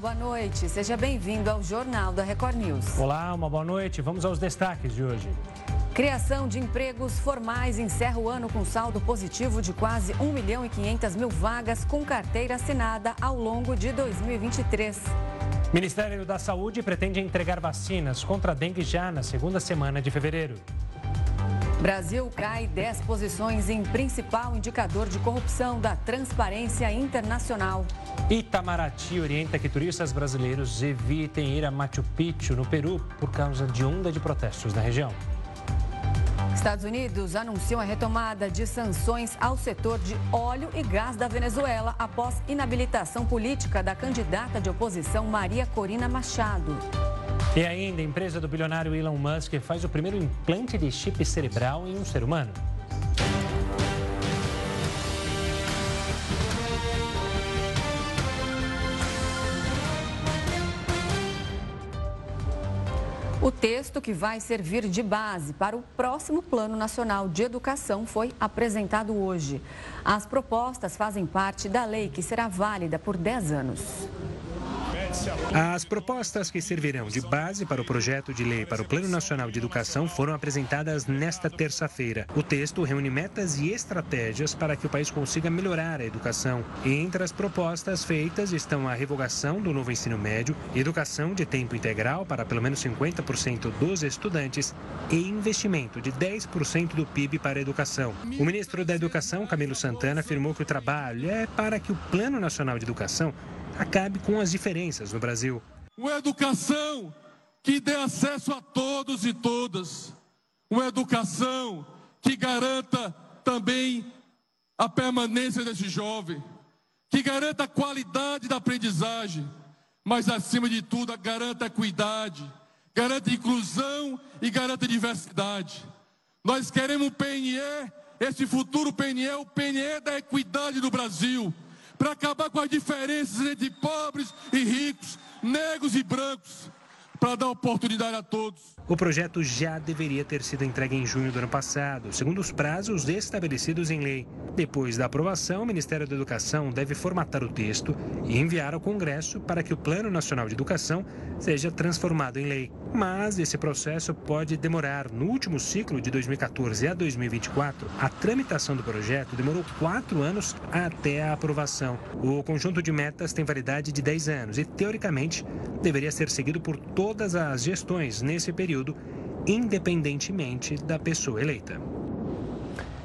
Boa noite. Seja bem-vindo ao Jornal da Record News. Olá, uma boa noite. Vamos aos destaques de hoje. Criação de empregos formais encerra o ano com saldo positivo de quase 1 milhão e 500 mil vagas com carteira assinada ao longo de 2023. Ministério da Saúde pretende entregar vacinas contra a dengue já na segunda semana de fevereiro. Brasil cai 10 posições em principal indicador de corrupção da Transparência Internacional. Itamaraty orienta que turistas brasileiros evitem ir a Machu Picchu, no Peru, por causa de onda de protestos na região. Estados Unidos anunciam a retomada de sanções ao setor de óleo e gás da Venezuela após inabilitação política da candidata de oposição Maria Corina Machado. E ainda, a empresa do bilionário Elon Musk faz o primeiro implante de chip cerebral em um ser humano. O texto que vai servir de base para o próximo Plano Nacional de Educação foi apresentado hoje. As propostas fazem parte da lei que será válida por 10 anos. As propostas que servirão de base para o projeto de lei para o Plano Nacional de Educação foram apresentadas nesta terça-feira. O texto reúne metas e estratégias para que o país consiga melhorar a educação. Entre as propostas feitas estão a revogação do novo ensino médio, educação de tempo integral para pelo menos 50% dos estudantes e investimento de 10% do PIB para a educação. O ministro da Educação, Camilo Santana, afirmou que o trabalho é para que o Plano Nacional de Educação acabe com as diferenças no Brasil. Uma educação que dê acesso a todos e todas. Uma educação que garanta também a permanência desse jovem, que garanta a qualidade da aprendizagem, mas acima de tudo, garanta a equidade, garanta inclusão e garanta diversidade. Nós queremos o PNE, esse futuro PNE, o PNE da equidade do Brasil para acabar com as diferenças entre pobres e ricos, negros e brancos, para dar oportunidade a todos. O projeto já deveria ter sido entregue em junho do ano passado, segundo os prazos estabelecidos em lei. Depois da aprovação, o Ministério da Educação deve formatar o texto e enviar ao Congresso para que o Plano Nacional de Educação seja transformado em lei. Mas esse processo pode demorar. No último ciclo, de 2014 a 2024, a tramitação do projeto demorou quatro anos até a aprovação. O conjunto de metas tem validade de 10 anos e, teoricamente, deveria ser seguido por todas as gestões nesse período período, independentemente da pessoa eleita.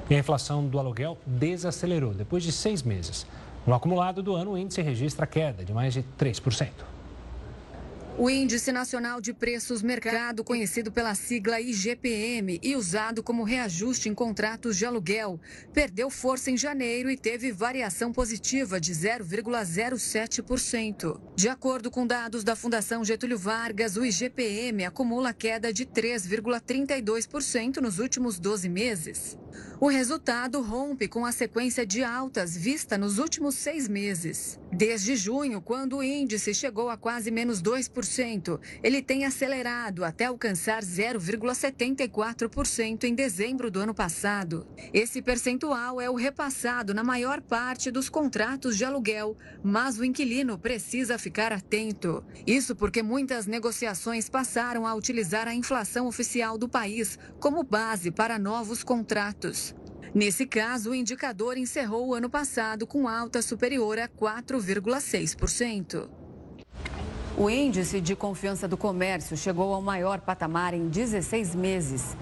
E a inflação do aluguel desacelerou depois de seis meses. No acumulado do ano, o índice registra queda de mais de 3%. O Índice Nacional de Preços Mercado, conhecido pela sigla IGPM e usado como reajuste em contratos de aluguel, perdeu força em janeiro e teve variação positiva de 0,07%. De acordo com dados da Fundação Getúlio Vargas, o IGPM acumula queda de 3,32% nos últimos 12 meses. O resultado rompe com a sequência de altas vista nos últimos seis meses. Desde junho, quando o índice chegou a quase menos 2%, ele tem acelerado até alcançar 0,74% em dezembro do ano passado. Esse percentual é o repassado na maior parte dos contratos de aluguel, mas o inquilino precisa ficar atento. Isso porque muitas negociações passaram a utilizar a inflação oficial do país como base para novos contratos. Nesse caso, o indicador encerrou o ano passado com alta superior a 4,6%. O índice de confiança do comércio chegou ao maior patamar em 16 meses.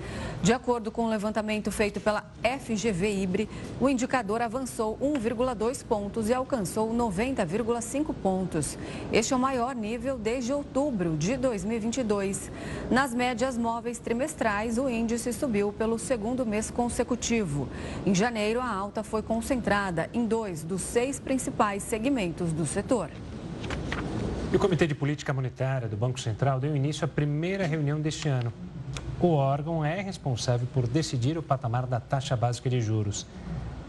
De acordo com o um levantamento feito pela FGV Ibre, o indicador avançou 1,2 pontos e alcançou 90,5 pontos. Este é o maior nível desde outubro de 2022. Nas médias móveis trimestrais, o índice subiu pelo segundo mês consecutivo. Em janeiro, a alta foi concentrada em dois dos seis principais segmentos do setor. E o Comitê de Política Monetária do Banco Central deu início à primeira reunião deste ano. O órgão é responsável por decidir o patamar da taxa básica de juros.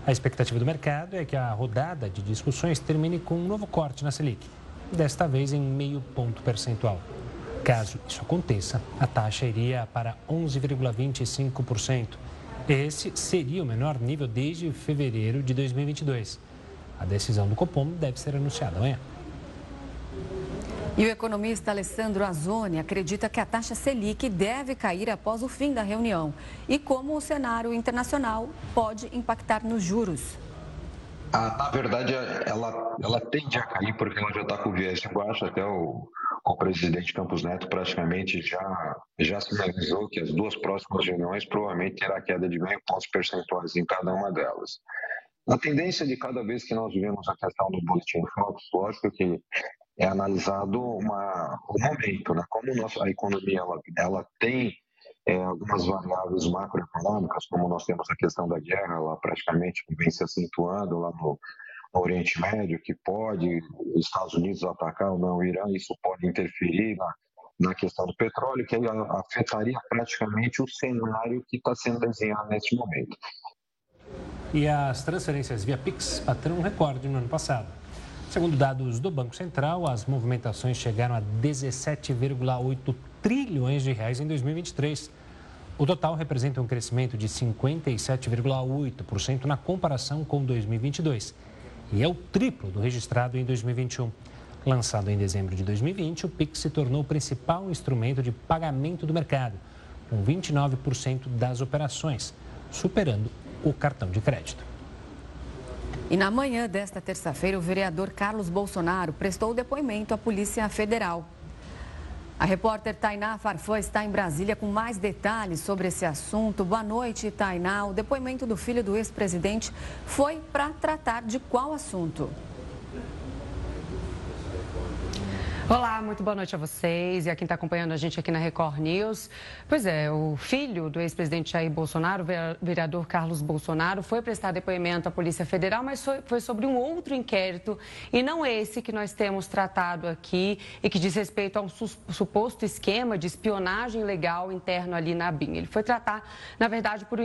A expectativa do mercado é que a rodada de discussões termine com um novo corte na Selic, desta vez em meio ponto percentual. Caso isso aconteça, a taxa iria para 11,25%. Esse seria o menor nível desde fevereiro de 2022. A decisão do Copom deve ser anunciada amanhã. E o economista Alessandro Azzoni acredita que a taxa Selic deve cair após o fim da reunião e como o cenário internacional pode impactar nos juros. Ah, na verdade, ela, ela tende a cair porque ela já está com viés de baixo. Até o, o presidente Campos Neto praticamente já, já sinalizou que as duas próximas reuniões provavelmente terá queda de meio pontos percentuais em cada uma delas. A tendência de cada vez que nós vivemos a questão do boletim Focus, lógico que é analisado uma, o momento, né? como nossa, a economia ela, ela tem é, algumas variáveis macroeconômicas, como nós temos a questão da guerra lá praticamente vem se acentuando lá no, no Oriente Médio, que pode os Estados Unidos atacar ou não o Irã, isso pode interferir na, na questão do petróleo, que afetaria praticamente o cenário que está sendo desenhado neste momento. E as transferências via Pix bateram um recorde no ano passado. Segundo dados do Banco Central, as movimentações chegaram a 17,8 trilhões de reais em 2023. O total representa um crescimento de 57,8% na comparação com 2022 e é o triplo do registrado em 2021. Lançado em dezembro de 2020, o Pix se tornou o principal instrumento de pagamento do mercado, com 29% das operações, superando o cartão de crédito. E na manhã desta terça-feira, o vereador Carlos Bolsonaro prestou depoimento à Polícia Federal. A repórter Tainá Farfã está em Brasília com mais detalhes sobre esse assunto. Boa noite, Tainá. O depoimento do filho do ex-presidente foi para tratar de qual assunto? Olá, muito boa noite a vocês e a quem está acompanhando a gente aqui na Record News. Pois é, o filho do ex-presidente Jair Bolsonaro, o vereador Carlos Bolsonaro, foi prestar depoimento à Polícia Federal, mas foi sobre um outro inquérito e não esse que nós temos tratado aqui e que diz respeito a um suposto esquema de espionagem legal interno ali na BIM. Ele foi tratar, na verdade, por um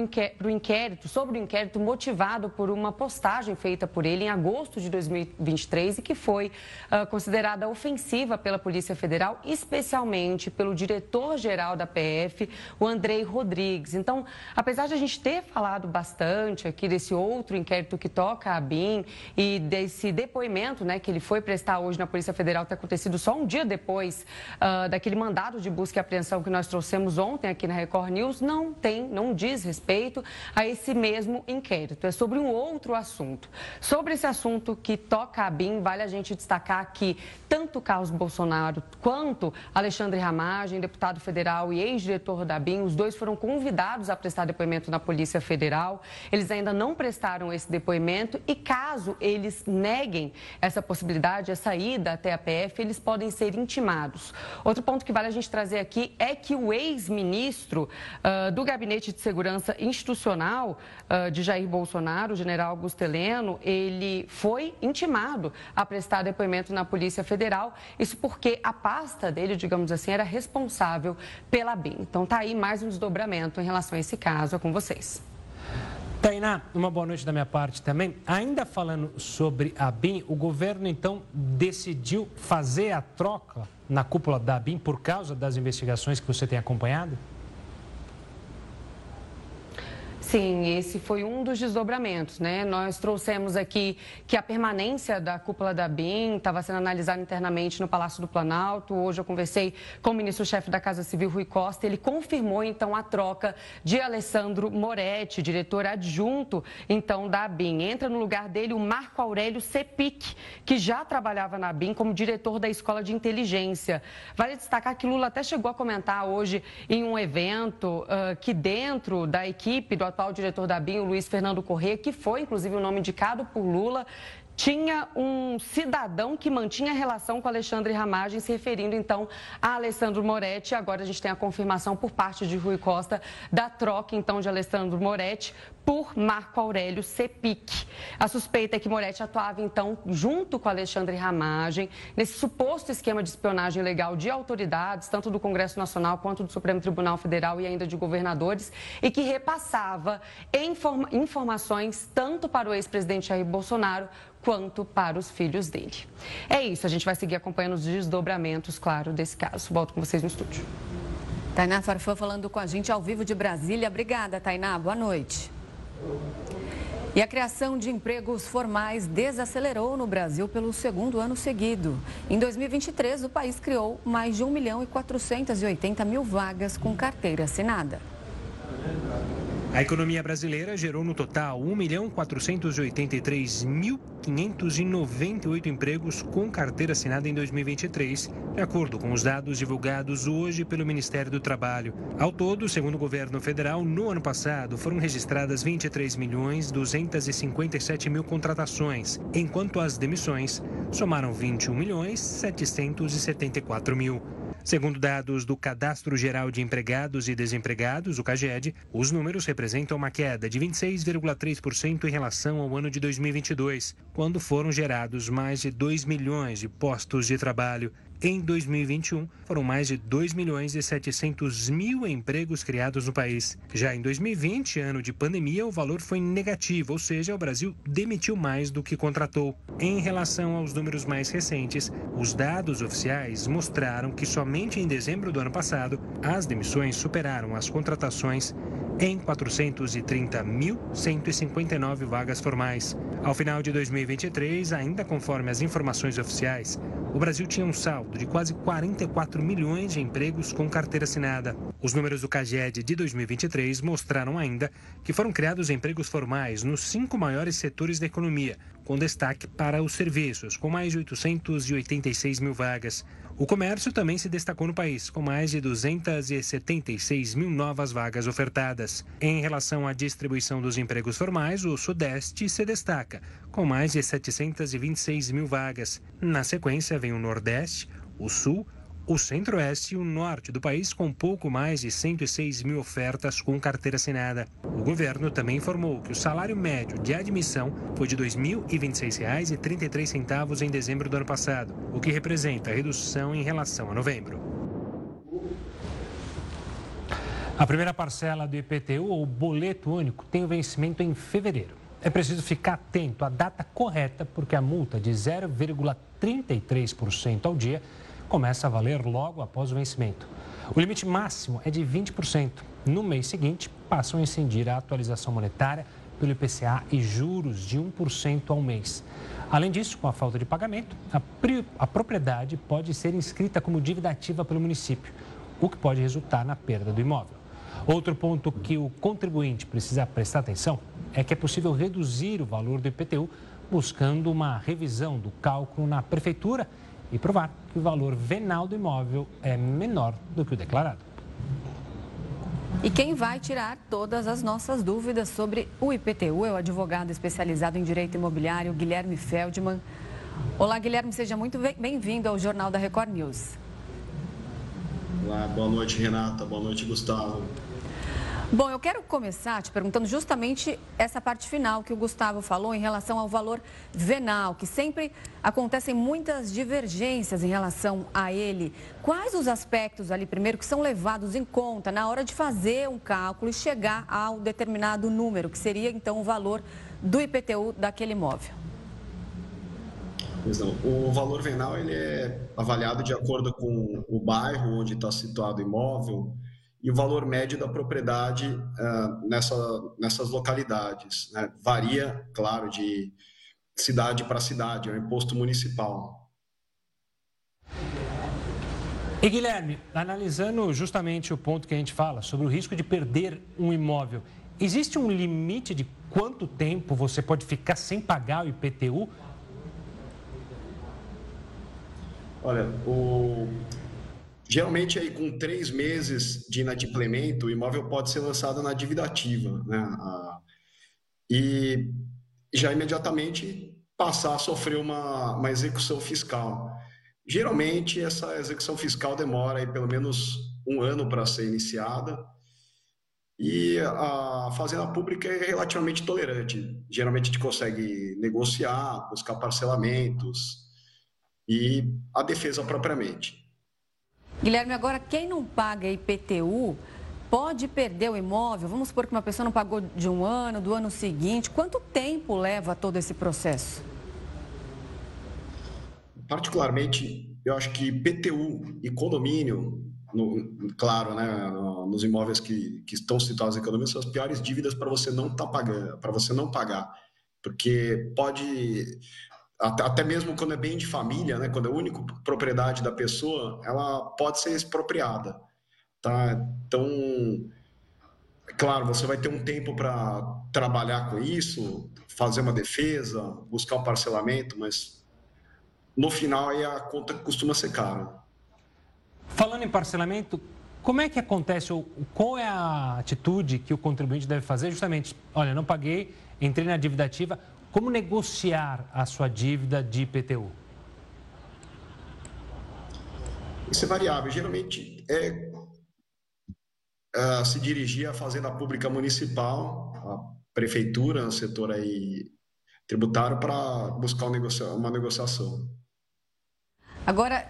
inquérito, sobre o um inquérito motivado por uma postagem feita por ele em agosto de 2023 e que foi uh, considerada ofensiva pela Polícia Federal, especialmente pelo diretor-geral da PF, o Andrei Rodrigues. Então, apesar de a gente ter falado bastante aqui desse outro inquérito que toca a BIM e desse depoimento né, que ele foi prestar hoje na Polícia Federal ter acontecido só um dia depois uh, daquele mandado de busca e apreensão que nós trouxemos ontem aqui na Record News, não tem, não diz respeito a esse mesmo inquérito. É sobre um outro assunto. Sobre esse assunto que toca a BIM, vale a gente destacar que tanto Carlos Bolsonaro quanto Alexandre Ramagem, deputado federal e ex-diretor da BIM, os dois foram convidados a prestar depoimento na Polícia Federal. Eles ainda não prestaram esse depoimento e caso eles neguem essa possibilidade, essa ida até a PF, eles podem ser intimados. Outro ponto que vale a gente trazer aqui é que o ex-ministro uh, do Gabinete de Segurança Institucional uh, de Jair Bolsonaro, o general Augusto Heleno, ele foi intimado a prestar depoimento na Polícia Federal isso porque a pasta dele, digamos assim, era responsável pela BIM. Então tá aí mais um desdobramento em relação a esse caso. É com vocês. Tainá, uma boa noite da minha parte também. Ainda falando sobre a BIM, o governo então decidiu fazer a troca na cúpula da BIM por causa das investigações que você tem acompanhado? Sim, esse foi um dos desdobramentos, né? Nós trouxemos aqui que a permanência da cúpula da BIM estava sendo analisada internamente no Palácio do Planalto. Hoje eu conversei com o ministro-chefe da Casa Civil, Rui Costa. Ele confirmou, então, a troca de Alessandro Moretti, diretor adjunto, então, da BIM. Entra no lugar dele o Marco Aurélio Cepic, que já trabalhava na BIM como diretor da Escola de Inteligência. Vale destacar que Lula até chegou a comentar hoje em um evento uh, que dentro da equipe do atual diretor da BIM, o Luiz Fernando Corrêa, que foi inclusive o nome indicado por Lula, tinha um cidadão que mantinha relação com Alexandre Ramagem, se referindo então a Alessandro Moretti. Agora a gente tem a confirmação por parte de Rui Costa da troca então de Alessandro Moretti por Marco Aurélio Cepic. A suspeita é que Moretti atuava então junto com Alexandre Ramagem nesse suposto esquema de espionagem legal de autoridades, tanto do Congresso Nacional quanto do Supremo Tribunal Federal e ainda de governadores, e que repassava informa informações tanto para o ex-presidente Jair Bolsonaro quanto para os filhos dele. É isso, a gente vai seguir acompanhando os desdobramentos, claro, desse caso. Volto com vocês no estúdio. Tainá Farfã falando com a gente ao vivo de Brasília. Obrigada, Tainá. Boa noite. E a criação de empregos formais desacelerou no Brasil pelo segundo ano seguido. Em 2023, o país criou mais de 1 milhão e 480 mil vagas com carteira assinada. A economia brasileira gerou no total 1.483.598 empregos com carteira assinada em 2023, de acordo com os dados divulgados hoje pelo Ministério do Trabalho. Ao todo, segundo o governo federal, no ano passado foram registradas 23 milhões 257 mil contratações, enquanto as demissões somaram 21 milhões 774 mil. Segundo dados do Cadastro Geral de Empregados e Desempregados, o CAGED, os números representam uma queda de 26,3% em relação ao ano de 2022, quando foram gerados mais de 2 milhões de postos de trabalho. Em 2021, foram mais de 2 milhões e 700 mil empregos criados no país. Já em 2020, ano de pandemia, o valor foi negativo, ou seja, o Brasil demitiu mais do que contratou. Em relação aos números mais recentes, os dados oficiais mostraram que somente em dezembro do ano passado, as demissões superaram as contratações em 430.159 vagas formais. Ao final de 2023, ainda conforme as informações oficiais, o Brasil tinha um saldo de quase 44 milhões de empregos com carteira assinada. Os números do CAGED de 2023 mostraram ainda que foram criados empregos formais nos cinco maiores setores da economia, com destaque para os serviços, com mais de 886 mil vagas. O comércio também se destacou no país, com mais de 276 mil novas vagas ofertadas. Em relação à distribuição dos empregos formais, o Sudeste se destaca, com mais de 726 mil vagas. Na sequência, vem o Nordeste, o Sul o centro-oeste e o norte do país com pouco mais de 106 mil ofertas com carteira assinada. O governo também informou que o salário médio de admissão foi de R$ 2.026,33 em dezembro do ano passado, o que representa redução em relação a novembro. A primeira parcela do IPTU, ou boleto único, tem o vencimento em fevereiro. É preciso ficar atento à data correta, porque a multa de 0,33% ao dia começa a valer logo após o vencimento. O limite máximo é de 20%. No mês seguinte, passam a incidir a atualização monetária pelo IPCA e juros de 1% ao mês. Além disso, com a falta de pagamento, a, a propriedade pode ser inscrita como dívida ativa pelo município, o que pode resultar na perda do imóvel. Outro ponto que o contribuinte precisa prestar atenção é que é possível reduzir o valor do IPTU buscando uma revisão do cálculo na prefeitura e provar que o valor venal do imóvel é menor do que o declarado. E quem vai tirar todas as nossas dúvidas sobre o IPTU é o advogado especializado em direito imobiliário Guilherme Feldman. Olá, Guilherme, seja muito bem-vindo ao Jornal da Record News. Olá, boa noite, Renata. Boa noite, Gustavo. Bom, eu quero começar te perguntando justamente essa parte final que o Gustavo falou em relação ao valor venal, que sempre acontecem muitas divergências em relação a ele. Quais os aspectos ali, primeiro, que são levados em conta na hora de fazer um cálculo e chegar ao determinado número, que seria então o valor do IPTU daquele imóvel? Pois não. O valor venal ele é avaliado de acordo com o bairro onde está situado o imóvel e o valor médio da propriedade uh, nessa, nessas localidades. Né? Varia, claro, de cidade para cidade, é um imposto municipal. E Guilherme, analisando justamente o ponto que a gente fala sobre o risco de perder um imóvel, existe um limite de quanto tempo você pode ficar sem pagar o IPTU? Olha, o, Geralmente, aí, com três meses de inadimplemento, o imóvel pode ser lançado na dívida ativa, né? E já imediatamente passar a sofrer uma, uma execução fiscal. Geralmente, essa execução fiscal demora aí pelo menos um ano para ser iniciada. E a fazenda pública é relativamente tolerante. Geralmente, a gente consegue negociar, buscar parcelamentos e a defesa propriamente. Guilherme, agora quem não paga IPTU pode perder o imóvel? Vamos supor que uma pessoa não pagou de um ano, do ano seguinte. Quanto tempo leva todo esse processo? Particularmente, eu acho que IPTU e condomínio, no, claro, né, nos imóveis que, que estão situados em condomínio, são as piores dívidas para você não tá pagando, para você não pagar. porque pode até mesmo quando é bem de família, né, quando é única propriedade da pessoa, ela pode ser expropriada, tá? Então, claro, você vai ter um tempo para trabalhar com isso, fazer uma defesa, buscar um parcelamento, mas no final aí a conta costuma ser cara. Falando em parcelamento, como é que acontece, qual é a atitude que o contribuinte deve fazer justamente, olha, não paguei, entrei na dívida ativa, como negociar a sua dívida de IPTU? Isso é variável. Geralmente é, é se dirigir à Fazenda Pública Municipal, à Prefeitura, setor aí tributário, para buscar uma negociação. Agora,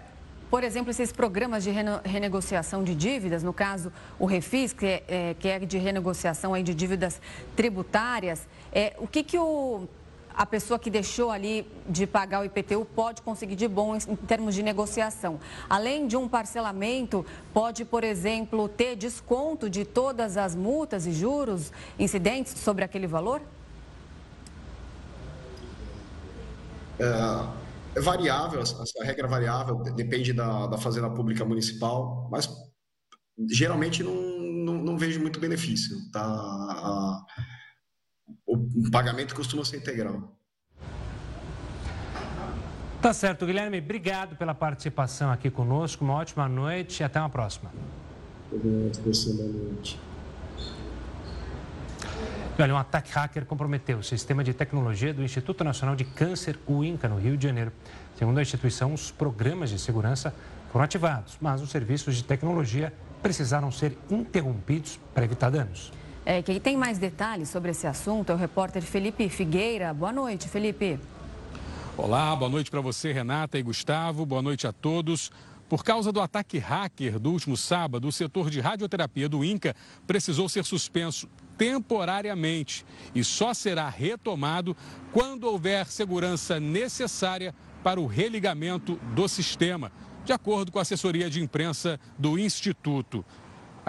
por exemplo, esses programas de renegociação de dívidas, no caso o Refis, que é, é que é de renegociação aí de dívidas tributárias, é, o que, que o a pessoa que deixou ali de pagar o IPTU pode conseguir de bom em termos de negociação. Além de um parcelamento, pode, por exemplo, ter desconto de todas as multas e juros incidentes sobre aquele valor? É, é variável, essa regra é variável, depende da, da Fazenda Pública Municipal, mas geralmente não, não, não vejo muito benefício. Tá? A, o pagamento costuma ser integral. Tá certo, Guilherme. Obrigado pela participação aqui conosco. Uma ótima noite e até uma próxima. Obrigado, você, boa noite. Olha, um ataque hacker comprometeu o sistema de tecnologia do Instituto Nacional de Câncer, o INCA, no Rio de Janeiro. Segundo a instituição, os programas de segurança foram ativados, mas os serviços de tecnologia precisaram ser interrompidos para evitar danos. É, quem tem mais detalhes sobre esse assunto é o repórter Felipe Figueira. Boa noite, Felipe. Olá, boa noite para você, Renata e Gustavo. Boa noite a todos. Por causa do ataque hacker do último sábado, o setor de radioterapia do INCA precisou ser suspenso temporariamente e só será retomado quando houver segurança necessária para o religamento do sistema, de acordo com a assessoria de imprensa do Instituto.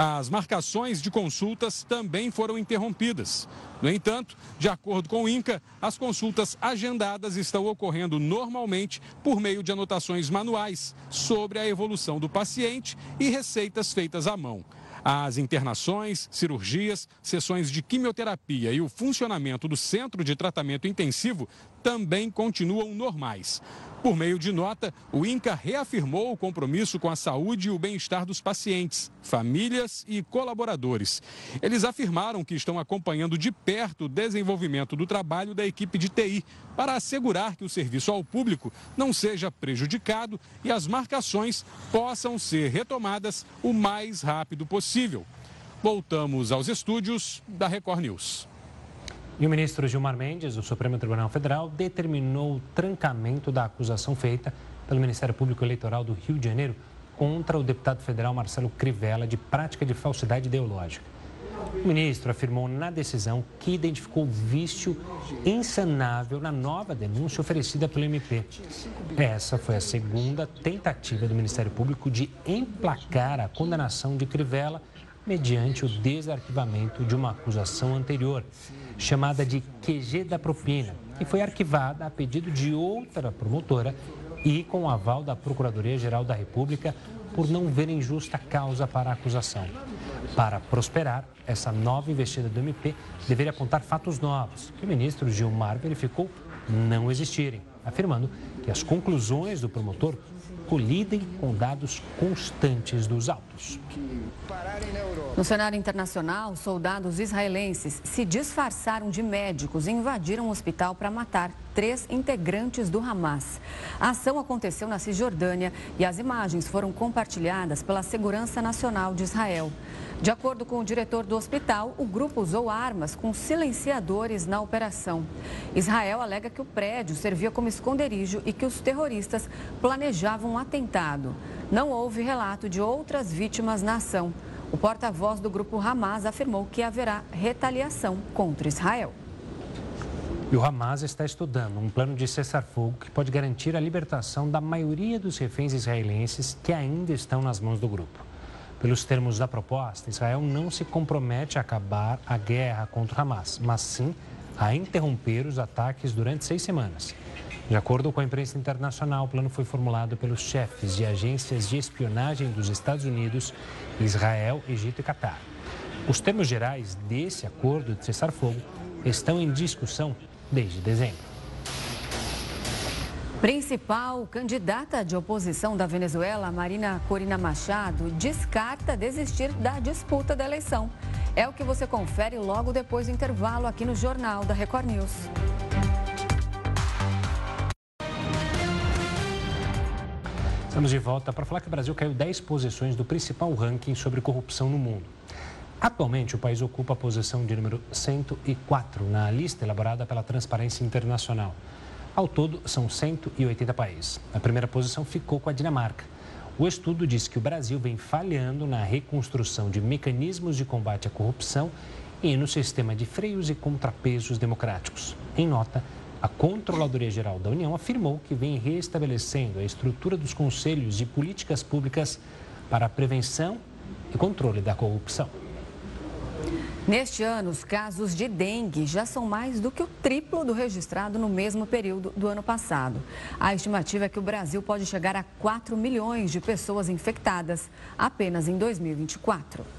As marcações de consultas também foram interrompidas. No entanto, de acordo com o INCA, as consultas agendadas estão ocorrendo normalmente por meio de anotações manuais sobre a evolução do paciente e receitas feitas à mão. As internações, cirurgias, sessões de quimioterapia e o funcionamento do centro de tratamento intensivo também continuam normais. Por meio de nota, o INCA reafirmou o compromisso com a saúde e o bem-estar dos pacientes, famílias e colaboradores. Eles afirmaram que estão acompanhando de perto o desenvolvimento do trabalho da equipe de TI para assegurar que o serviço ao público não seja prejudicado e as marcações possam ser retomadas o mais rápido possível. Voltamos aos estúdios da Record News. E o ministro Gilmar Mendes, do Supremo Tribunal Federal, determinou o trancamento da acusação feita pelo Ministério Público Eleitoral do Rio de Janeiro contra o deputado federal Marcelo Crivella de prática de falsidade ideológica. O ministro afirmou na decisão que identificou vício insanável na nova denúncia oferecida pelo MP. Essa foi a segunda tentativa do Ministério Público de emplacar a condenação de Crivella mediante o desarquivamento de uma acusação anterior chamada de QG da propina, que foi arquivada a pedido de outra promotora e com aval da Procuradoria-Geral da República por não verem justa causa para a acusação. Para prosperar, essa nova investida do MP deveria apontar fatos novos, que o ministro Gilmar verificou não existirem, afirmando que as conclusões do promotor colidem com dados constantes dos autos. No cenário internacional, soldados israelenses se disfarçaram de médicos e invadiram um hospital para matar três integrantes do Hamas. A ação aconteceu na Cisjordânia e as imagens foram compartilhadas pela Segurança Nacional de Israel. De acordo com o diretor do hospital, o grupo usou armas com silenciadores na operação. Israel alega que o prédio servia como esconderijo e que os terroristas planejavam um atentado. Não houve relato de outras vítimas na ação. O porta-voz do grupo Hamas afirmou que haverá retaliação contra Israel. E o Hamas está estudando um plano de cessar-fogo que pode garantir a libertação da maioria dos reféns israelenses que ainda estão nas mãos do grupo. Pelos termos da proposta, Israel não se compromete a acabar a guerra contra o Hamas, mas sim a interromper os ataques durante seis semanas. De acordo com a imprensa internacional, o plano foi formulado pelos chefes de agências de espionagem dos Estados Unidos, Israel, Egito e Catar. Os termos gerais desse acordo de cessar-fogo estão em discussão desde dezembro. Principal candidata de oposição da Venezuela, Marina Corina Machado, descarta desistir da disputa da eleição. É o que você confere logo depois do intervalo aqui no Jornal da Record News. Estamos de volta para falar que o Brasil caiu 10 posições do principal ranking sobre corrupção no mundo. Atualmente, o país ocupa a posição de número 104 na lista elaborada pela Transparência Internacional. Ao todo, são 180 países. A primeira posição ficou com a Dinamarca. O estudo diz que o Brasil vem falhando na reconstrução de mecanismos de combate à corrupção e no sistema de freios e contrapesos democráticos. Em nota, a Controladoria Geral da União afirmou que vem restabelecendo a estrutura dos conselhos de políticas públicas para a prevenção e controle da corrupção. Neste ano, os casos de dengue já são mais do que o triplo do registrado no mesmo período do ano passado. A estimativa é que o Brasil pode chegar a 4 milhões de pessoas infectadas apenas em 2024.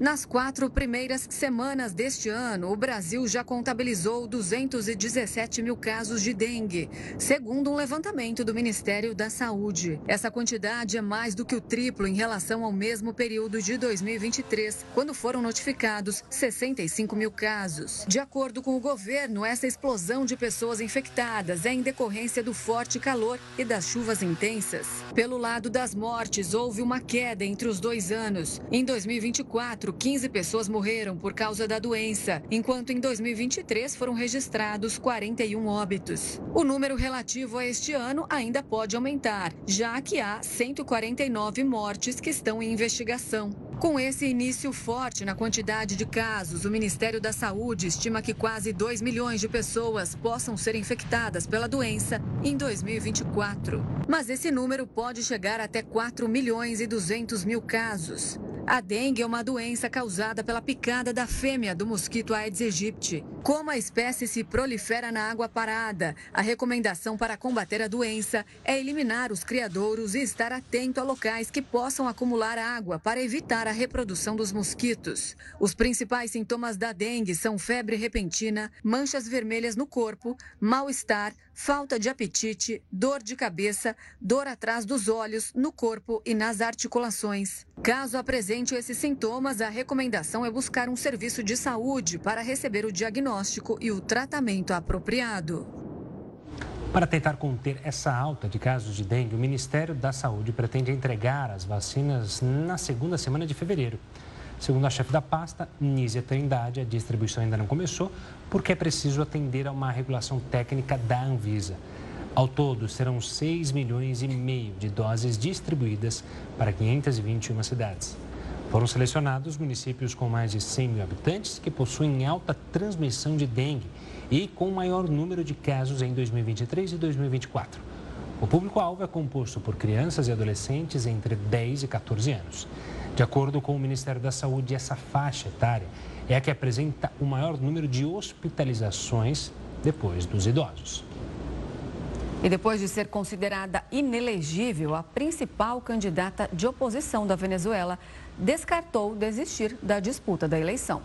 Nas quatro primeiras semanas deste ano, o Brasil já contabilizou 217 mil casos de dengue, segundo um levantamento do Ministério da Saúde. Essa quantidade é mais do que o triplo em relação ao mesmo período de 2023, quando foram notificados 65 mil casos. De acordo com o governo, essa explosão de pessoas infectadas é em decorrência do forte calor e das chuvas intensas. Pelo lado das mortes, houve uma queda entre os dois anos. Em 2024, 15 pessoas morreram por causa da doença, enquanto em 2023 foram registrados 41 óbitos. O número relativo a este ano ainda pode aumentar, já que há 149 mortes que estão em investigação. Com esse início forte na quantidade de casos, o Ministério da Saúde estima que quase 2 milhões de pessoas possam ser infectadas pela doença em 2024. Mas esse número pode chegar até 4 milhões e 200 mil casos. A dengue é uma doença causada pela picada da fêmea do mosquito Aedes aegypti. Como a espécie se prolifera na água parada, a recomendação para combater a doença é eliminar os criadouros e estar atento a locais que possam acumular água para evitar a reprodução dos mosquitos. Os principais sintomas da dengue são febre repentina, manchas vermelhas no corpo, mal-estar, falta de apetite, dor de cabeça, dor atrás dos olhos, no corpo e nas articulações. Caso apresente esses sintomas, a recomendação é buscar um serviço de saúde para receber o diagnóstico e o tratamento apropriado. Para tentar conter essa alta de casos de dengue, o Ministério da Saúde pretende entregar as vacinas na segunda semana de fevereiro. Segundo a chefe da pasta, Nízia Trindade, a distribuição ainda não começou porque é preciso atender a uma regulação técnica da Anvisa. Ao todo, serão 6 milhões e meio de doses distribuídas para 521 cidades. Foram selecionados municípios com mais de 100 mil habitantes que possuem alta transmissão de dengue e com maior número de casos em 2023 e 2024. O público-alvo é composto por crianças e adolescentes entre 10 e 14 anos. De acordo com o Ministério da Saúde, essa faixa etária é a que apresenta o maior número de hospitalizações depois dos idosos. E depois de ser considerada inelegível, a principal candidata de oposição da Venezuela descartou desistir da disputa da eleição.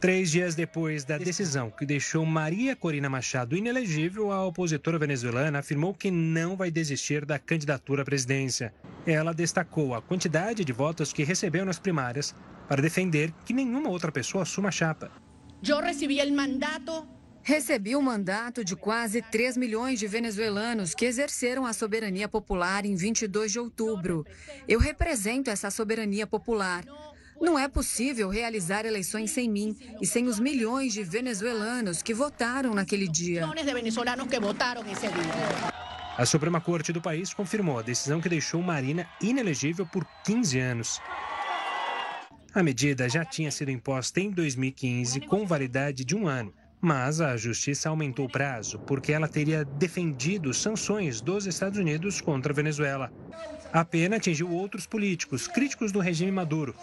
Três dias depois da decisão que deixou Maria Corina Machado inelegível, a opositora venezuelana afirmou que não vai desistir da candidatura à presidência. Ela destacou a quantidade de votos que recebeu nas primárias para defender que nenhuma outra pessoa assuma a chapa. Eu recebi o mandato Recebi o mandato de quase 3 milhões de venezuelanos que exerceram a soberania popular em 22 de outubro. Eu represento essa soberania popular. Não é possível realizar eleições sem mim e sem os milhões de venezuelanos que votaram naquele dia. A Suprema Corte do país confirmou a decisão que deixou Marina inelegível por 15 anos. A medida já tinha sido imposta em 2015 com validade de um ano, mas a justiça aumentou o prazo porque ela teria defendido sanções dos Estados Unidos contra a Venezuela. A pena atingiu outros políticos críticos do regime Maduro,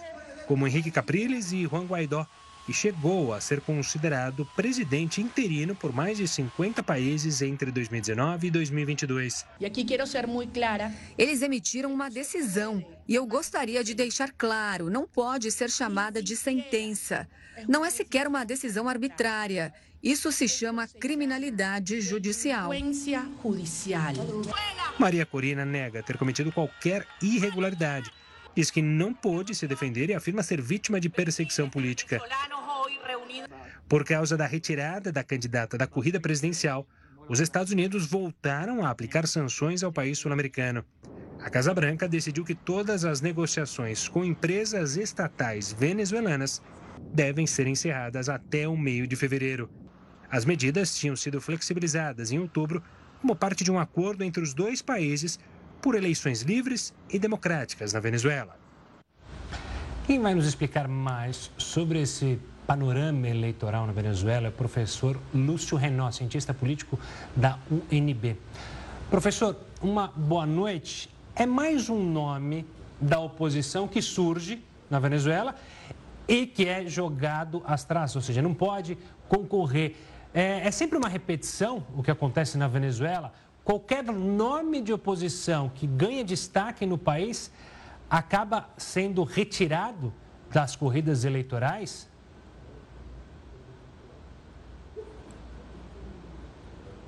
como Henrique Capriles e Juan Guaidó, e chegou a ser considerado presidente interino por mais de 50 países entre 2019 e 2022. E aqui quero ser muito clara. Eles emitiram uma decisão e eu gostaria de deixar claro, não pode ser chamada de sentença. Não é sequer uma decisão arbitrária. Isso se chama criminalidade judicial. Maria Corina nega ter cometido qualquer irregularidade. Diz que não pôde se defender e afirma ser vítima de perseguição política. Por causa da retirada da candidata da corrida presidencial, os Estados Unidos voltaram a aplicar sanções ao país sul-americano. A Casa Branca decidiu que todas as negociações com empresas estatais venezuelanas devem ser encerradas até o meio de fevereiro. As medidas tinham sido flexibilizadas em outubro como parte de um acordo entre os dois países por eleições livres e democráticas na Venezuela. Quem vai nos explicar mais sobre esse panorama eleitoral na Venezuela é o professor Lúcio Renó, cientista político da UNB. Professor, uma boa noite. É mais um nome da oposição que surge na Venezuela e que é jogado às traças, ou seja, não pode concorrer é, é sempre uma repetição o que acontece na Venezuela. Qualquer nome de oposição que ganha destaque no país acaba sendo retirado das corridas eleitorais?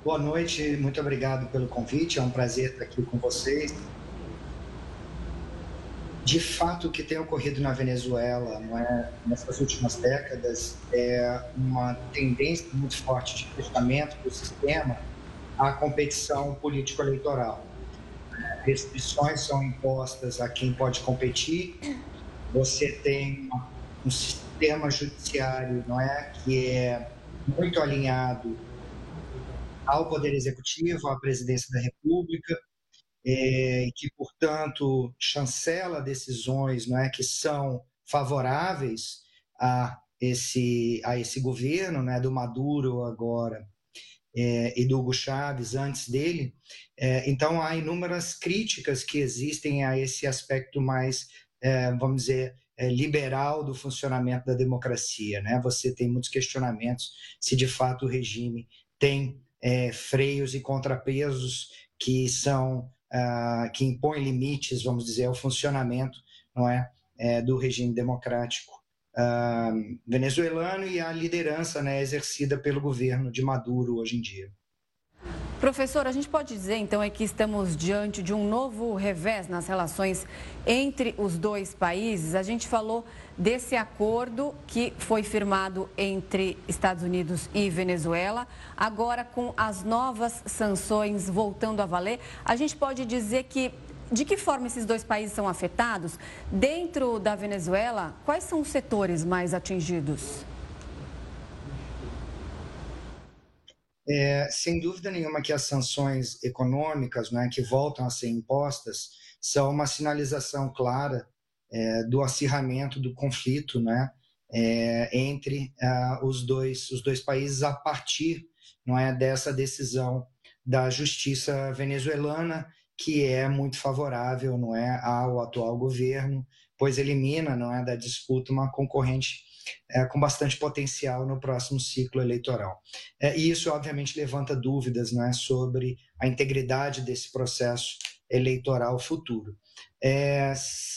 Boa noite, muito obrigado pelo convite. É um prazer estar aqui com vocês de fato o que tem ocorrido na Venezuela não é, nessas últimas décadas é uma tendência muito forte de fechamento do sistema à competição político-eleitoral. Restrições são impostas a quem pode competir. Você tem um sistema judiciário, não é, que é muito alinhado ao poder executivo, à presidência da República é, que, portanto, chancela decisões não é, que são favoráveis a esse, a esse governo, né, do Maduro agora é, e do Hugo Chávez antes dele. É, então, há inúmeras críticas que existem a esse aspecto mais, é, vamos dizer, liberal do funcionamento da democracia. Né? Você tem muitos questionamentos se de fato o regime tem freios e contrapesos que são uh, que impõe limites, vamos dizer, ao funcionamento não é do regime democrático uh, venezuelano e a liderança né, exercida pelo governo de Maduro hoje em dia. Professor, a gente pode dizer então é que estamos diante de um novo revés nas relações entre os dois países. A gente falou desse acordo que foi firmado entre Estados Unidos e Venezuela, agora com as novas sanções voltando a valer. A gente pode dizer que de que forma esses dois países são afetados? Dentro da Venezuela, quais são os setores mais atingidos? É, sem dúvida nenhuma que as sanções econômicas né, que voltam a ser impostas são uma sinalização clara é, do acirramento do conflito né, é, entre uh, os, dois, os dois países a partir não é, dessa decisão da justiça venezuelana, que é muito favorável não é, ao atual governo, pois elimina não é, da disputa uma concorrente é, com bastante potencial no próximo ciclo eleitoral. É, e isso, obviamente, levanta dúvidas né, sobre a integridade desse processo eleitoral futuro. É,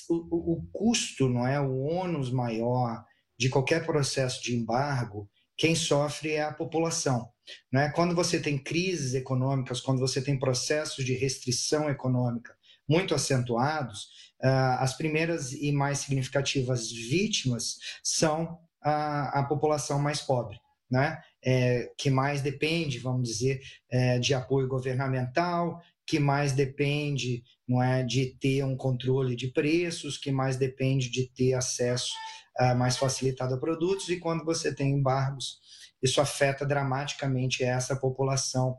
o, o, custo, não é, o ônus maior de qualquer processo de embargo, quem sofre é a população. Não é? Quando você tem crises econômicas, quando você tem processos de restrição econômica muito acentuados, uh, as primeiras e mais significativas vítimas são a, a população mais pobre, né? É, que mais depende, vamos dizer, é, de apoio governamental, que mais depende não é, de ter um controle de preços, que mais depende de ter acesso uh, mais facilitado a produtos, e quando você tem embargos, isso afeta dramaticamente essa população.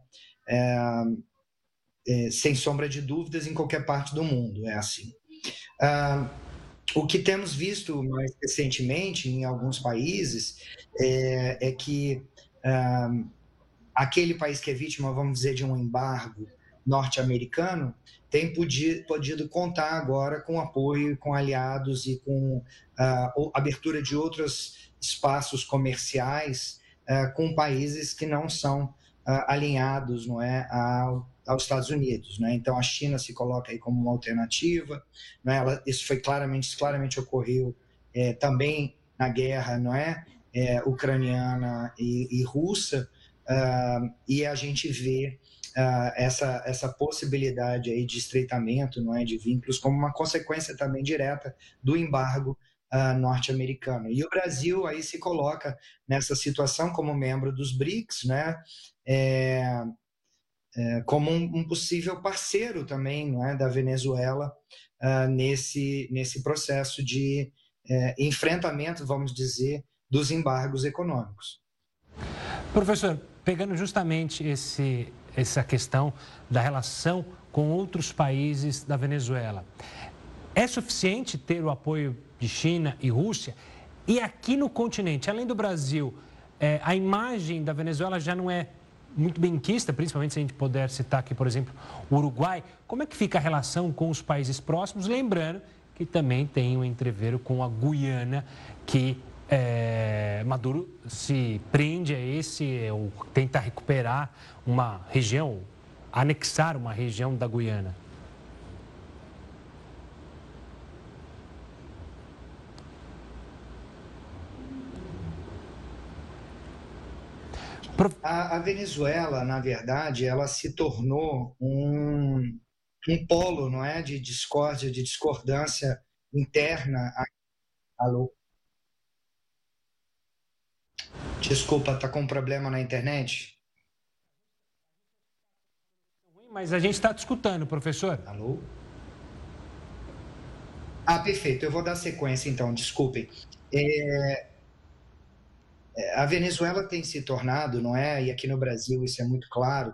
É, é, sem sombra de dúvidas, em qualquer parte do mundo, é assim. Ah, o que temos visto mais recentemente em alguns países é, é que ah, aquele país que é vítima, vamos dizer, de um embargo, norte-americano tem podido, podido, contar agora com apoio, com aliados e com uh, abertura de outros espaços comerciais com países que não são uh, alinhados não é, ao, aos Estados Unidos. Né? Então, a China se coloca aí como uma alternativa. Né? Ela, isso foi claramente, claramente ocorreu é, também na guerra não é? é ucraniana e, e russa, e a gente vê uh, essa, essa possibilidade aí de estreitamento não é, de vínculos como uma consequência também direta do embargo uh, norte-americano. E o Brasil aí se coloca nessa situação como membro dos BRICS, né, é, é, como um, um, possível parceiro também não é, da Venezuela uh, nesse, nesse processo de é, enfrentamento, vamos dizer, dos embargos econômicos. Professor, pegando justamente esse, essa questão da relação com outros países da Venezuela. É suficiente ter o apoio de China e Rússia? E aqui no continente, além do Brasil, é, a imagem da Venezuela já não é muito bem quista, principalmente se a gente puder citar aqui, por exemplo, o Uruguai. Como é que fica a relação com os países próximos? Lembrando que também tem um entreveiro com a Guiana, que é, Maduro se prende a esse, ou tenta recuperar uma região, anexar uma região da Guiana? A, a, Venezuela, na verdade, ela se tornou um, um polo, não é, de discórdia, de discordância interna. Alô? Desculpa, tá com um problema na internet? Mas a gente está te escutando, professor. Alô? Ah, perfeito. Eu vou dar sequência, então. Desculpem. É... é a Venezuela tem se tornado, não é? E aqui no Brasil isso é muito claro,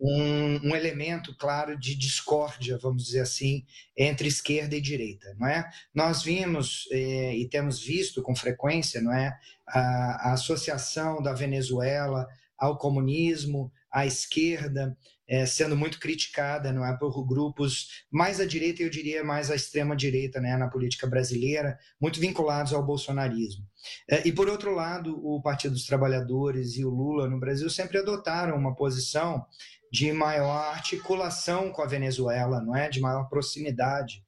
um, um, elemento claro de discórdia, vamos dizer assim, entre esquerda e direita, não é? Nós vimos eh, e temos visto com frequência, não é, a, a, associação da Venezuela ao comunismo, à esquerda, eh, sendo muito criticada, não é, por grupos mais à direita, eu diria mais à extrema direita, né, na política brasileira, muito vinculados ao bolsonarismo. Eh, e por outro lado, o Partido dos Trabalhadores e o Lula no Brasil sempre adotaram uma posição de maior articulação com a Venezuela, não é? De maior proximidade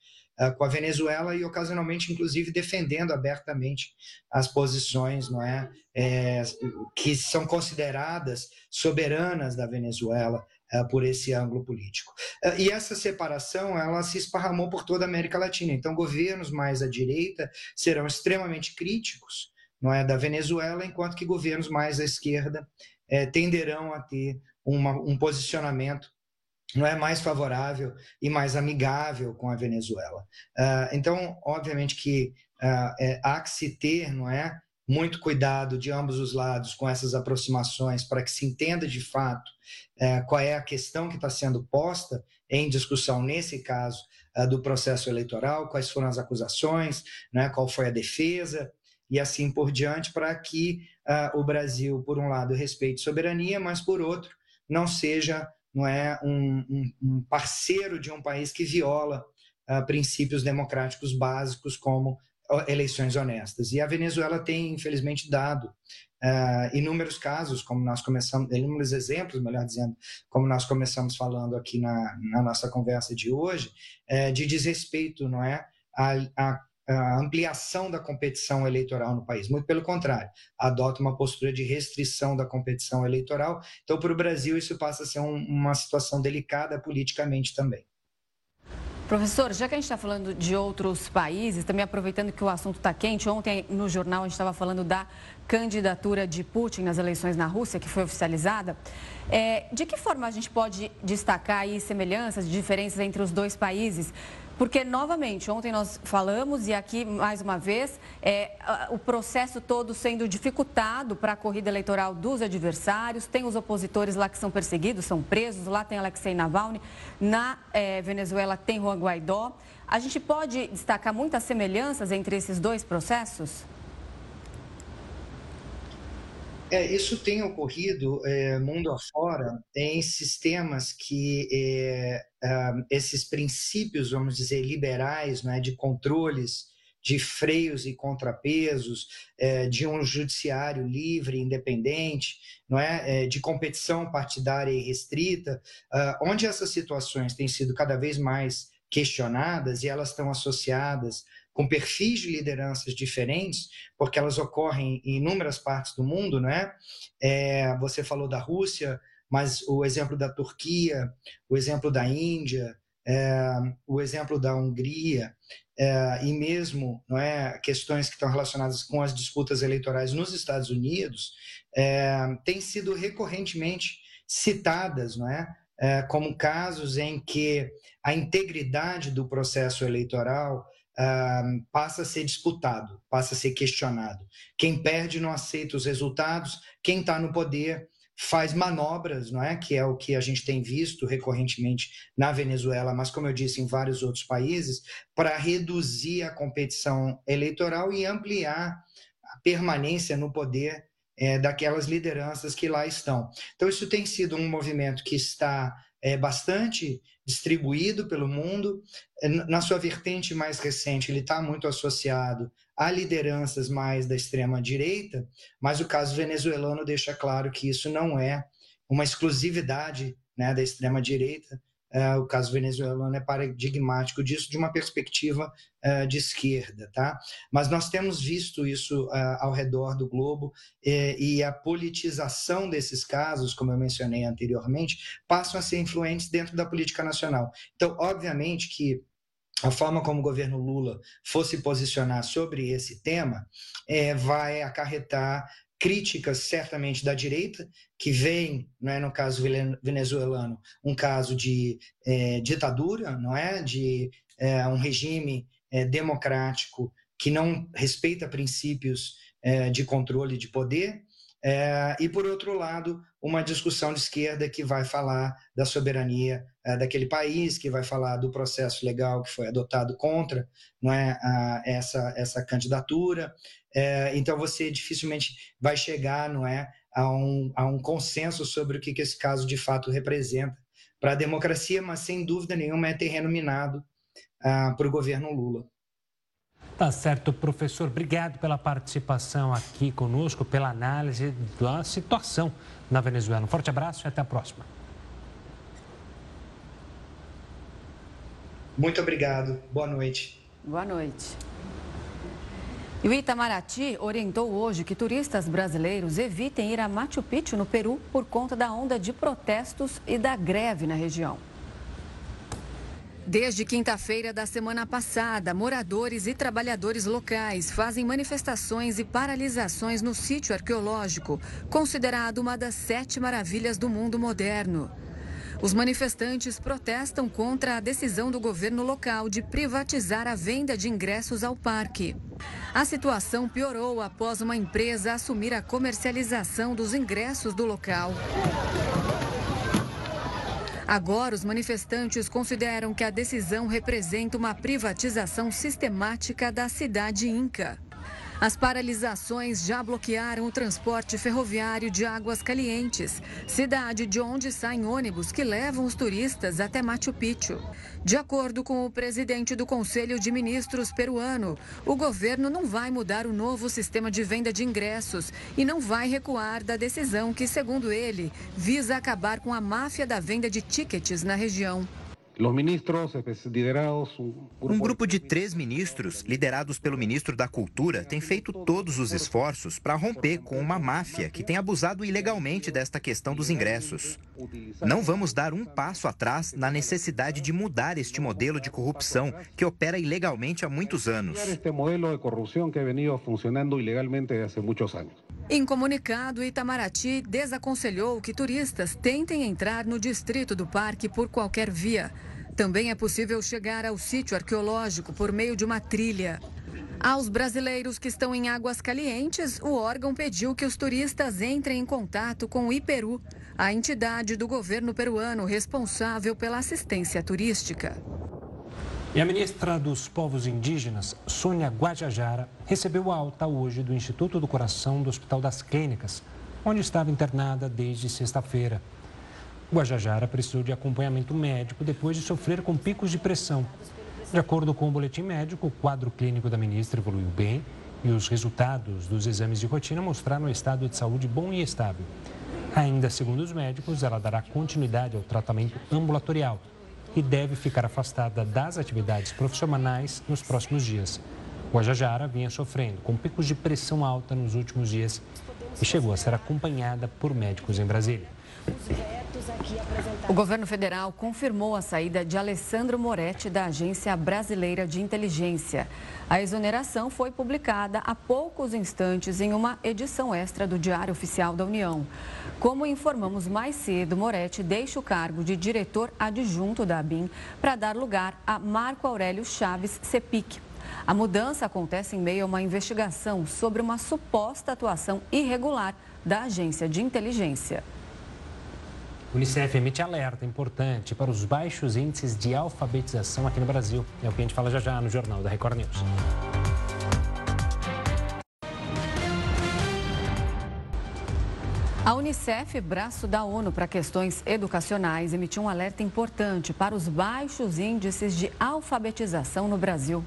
com a Venezuela e ocasionalmente, inclusive, defendendo abertamente as posições, não é? é que são consideradas soberanas da Venezuela uh, por esse ângulo político. E essa separação, ela se esparramou por toda a América Latina. Então, governos mais à direita serão extremamente críticos, não é, da Venezuela, enquanto que governos mais à esquerda eh, tenderão a ter uma, um posicionamento não é mais favorável e mais amigável com a Venezuela. Uh, então, obviamente que uh, é, há que se ter, não é, muito cuidado de ambos os lados com essas aproximações para que se entenda de fato uh, qual é a questão que está sendo posta em discussão nesse caso do processo eleitoral, quais foram as acusações, né, qual foi a defesa e assim por diante, para que o Brasil, por um lado, respeite soberania, mas por outro, não seja não é um, um, um parceiro de um país que viola uh, princípios democráticos básicos como eleições honestas. E a Venezuela tem, infelizmente, dado uh, inúmeros casos, como nós começamos, inúmeros exemplos, melhor dizendo, como nós começamos falando aqui na, na nossa conversa de hoje, uh, de desrespeito, não é, a, a a ampliação da competição eleitoral no país. Muito pelo contrário, adota uma postura de restrição da competição eleitoral. Então, para o Brasil, isso passa a ser um, uma situação delicada politicamente também. Professor, já que a gente está falando de outros países, também aproveitando que o assunto está quente, ontem no jornal a gente estava falando da candidatura de Putin nas eleições na Rússia, que foi oficializada. É, de que forma a gente pode destacar aí semelhanças, diferenças entre os dois países? Porque, novamente, ontem nós falamos e aqui, mais uma vez, é, o processo todo sendo dificultado para a corrida eleitoral dos adversários. Tem os opositores lá que são perseguidos, são presos. Lá tem Alexei Navalny. Na é, Venezuela tem Juan Guaidó. A gente pode destacar muitas semelhanças entre esses dois processos? É, isso tem ocorrido é, mundo afora em sistemas que é, uh, esses princípios, vamos dizer, liberais, né, de controles, de freios e contrapesos, é, de um judiciário livre, independente, não é? é de competição partidária e restrita, uh, onde essas situações têm sido cada vez mais questionadas e elas estão associadas com perfis de lideranças diferentes, porque elas ocorrem em inúmeras partes do mundo, não é? é você falou da Rússia, mas o exemplo da Turquia, o exemplo da Índia, é, o exemplo da Hungria é, e mesmo não é questões que estão relacionadas com as disputas eleitorais nos Estados Unidos é, têm sido recorrentemente citadas, não é, é como casos em que a integridade do processo eleitoral Uh, passa a ser disputado, passa a ser questionado. Quem perde não aceita os resultados, quem está no poder faz manobras, não é? Que é o que a gente tem visto recorrentemente na Venezuela, mas como eu disse, em vários outros países, para reduzir a competição eleitoral e ampliar a permanência no poder é, daquelas lideranças que lá estão. Então, isso tem sido um movimento que está é, bastante distribuído pelo mundo. É, na sua vertente mais recente, ele está muito associado a lideranças mais da extrema-direita, mas o caso venezuelano deixa claro que isso não é uma exclusividade né, da extrema-direita. Uh, o caso venezuelano é paradigmático disso, de uma perspectiva uh, de esquerda. Tá? Mas nós temos visto isso uh, ao redor do globo e a politização desses casos, como eu mencionei anteriormente, passam a ser influentes dentro da política nacional. Então, obviamente que a forma como o governo Lula fosse posicionar sobre esse tema é, vai acarretar críticas certamente da direita, que vem, não é, no caso venezuelano, um caso de é, ditadura, não é, de é, um regime é, democrático que não respeita princípios é, de controle de poder, é, e, por outro lado, uma discussão de esquerda que vai falar da soberania é, daquele país, que vai falar do processo legal que foi adotado contra não é, a, essa, essa candidatura. É, então, você dificilmente vai chegar não é, a, um, a um consenso sobre o que, que esse caso de fato representa para a democracia, mas sem dúvida nenhuma é terreno minado ah, para o governo Lula. Tá certo, professor. Obrigado pela participação aqui conosco, pela análise da situação na Venezuela. Um forte abraço e até a próxima. Muito obrigado. Boa noite. Boa noite. E o Itamaraty orientou hoje que turistas brasileiros evitem ir a Machu Picchu, no Peru, por conta da onda de protestos e da greve na região. Desde quinta-feira da semana passada, moradores e trabalhadores locais fazem manifestações e paralisações no sítio arqueológico, considerado uma das sete maravilhas do mundo moderno. Os manifestantes protestam contra a decisão do governo local de privatizar a venda de ingressos ao parque. A situação piorou após uma empresa assumir a comercialização dos ingressos do local. Agora, os manifestantes consideram que a decisão representa uma privatização sistemática da cidade Inca. As paralisações já bloquearam o transporte ferroviário de Águas Calientes, cidade de onde saem ônibus que levam os turistas até Machu Picchu. De acordo com o presidente do Conselho de Ministros peruano, o governo não vai mudar o novo sistema de venda de ingressos e não vai recuar da decisão que, segundo ele, visa acabar com a máfia da venda de tickets na região. Um grupo de três ministros, liderados pelo ministro da Cultura, tem feito todos os esforços para romper com uma máfia que tem abusado ilegalmente desta questão dos ingressos. Não vamos dar um passo atrás na necessidade de mudar este modelo de corrupção que opera ilegalmente há muitos anos. Em comunicado, Itamaraty desaconselhou que turistas tentem entrar no distrito do parque por qualquer via. Também é possível chegar ao sítio arqueológico por meio de uma trilha. Aos brasileiros que estão em Águas Calientes, o órgão pediu que os turistas entrem em contato com o Iperu, a entidade do governo peruano responsável pela assistência turística. E a ministra dos Povos Indígenas, Sônia Guajajara, recebeu alta hoje do Instituto do Coração do Hospital das Clínicas. onde estava internada desde sexta-feira. Guajajara precisou de acompanhamento médico depois de sofrer com picos de pressão. De acordo com o boletim médico, o quadro clínico da ministra evoluiu bem e os resultados dos exames de rotina mostraram um estado de saúde bom e estável. Ainda segundo os médicos, ela dará continuidade ao tratamento ambulatorial e deve ficar afastada das atividades profissionais nos próximos dias. Guajajara vinha sofrendo com picos de pressão alta nos últimos dias e chegou a ser acompanhada por médicos em Brasília. O governo federal confirmou a saída de Alessandro Moretti da Agência Brasileira de Inteligência. A exoneração foi publicada há poucos instantes em uma edição extra do Diário Oficial da União. Como informamos mais cedo, Moretti deixa o cargo de diretor adjunto da ABIN para dar lugar a Marco Aurélio Chaves Cepic. A mudança acontece em meio a uma investigação sobre uma suposta atuação irregular da agência de inteligência. O Unicef emite alerta importante para os baixos índices de alfabetização aqui no Brasil. É o que a gente fala já já no Jornal da Record News. A Unicef, braço da ONU para questões educacionais, emitiu um alerta importante para os baixos índices de alfabetização no Brasil.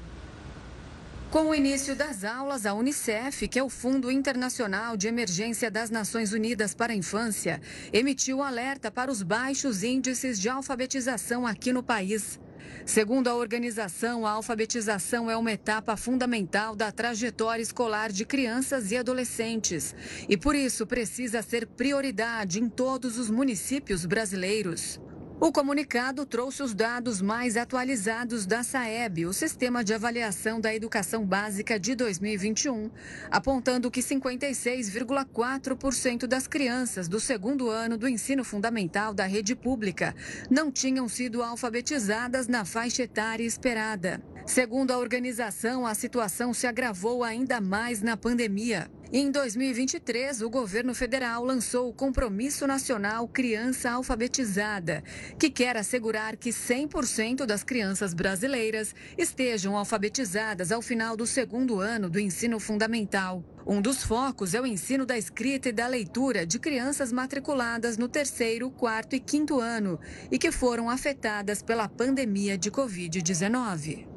Com o início das aulas, a Unicef, que é o Fundo Internacional de Emergência das Nações Unidas para a Infância, emitiu alerta para os baixos índices de alfabetização aqui no país. Segundo a organização, a alfabetização é uma etapa fundamental da trajetória escolar de crianças e adolescentes e, por isso, precisa ser prioridade em todos os municípios brasileiros. O comunicado trouxe os dados mais atualizados da SAEB, o Sistema de Avaliação da Educação Básica de 2021, apontando que 56,4% das crianças do segundo ano do ensino fundamental da rede pública não tinham sido alfabetizadas na faixa etária esperada. Segundo a organização, a situação se agravou ainda mais na pandemia. Em 2023, o governo federal lançou o Compromisso Nacional Criança Alfabetizada, que quer assegurar que 100% das crianças brasileiras estejam alfabetizadas ao final do segundo ano do ensino fundamental. Um dos focos é o ensino da escrita e da leitura de crianças matriculadas no terceiro, quarto e quinto ano e que foram afetadas pela pandemia de Covid-19.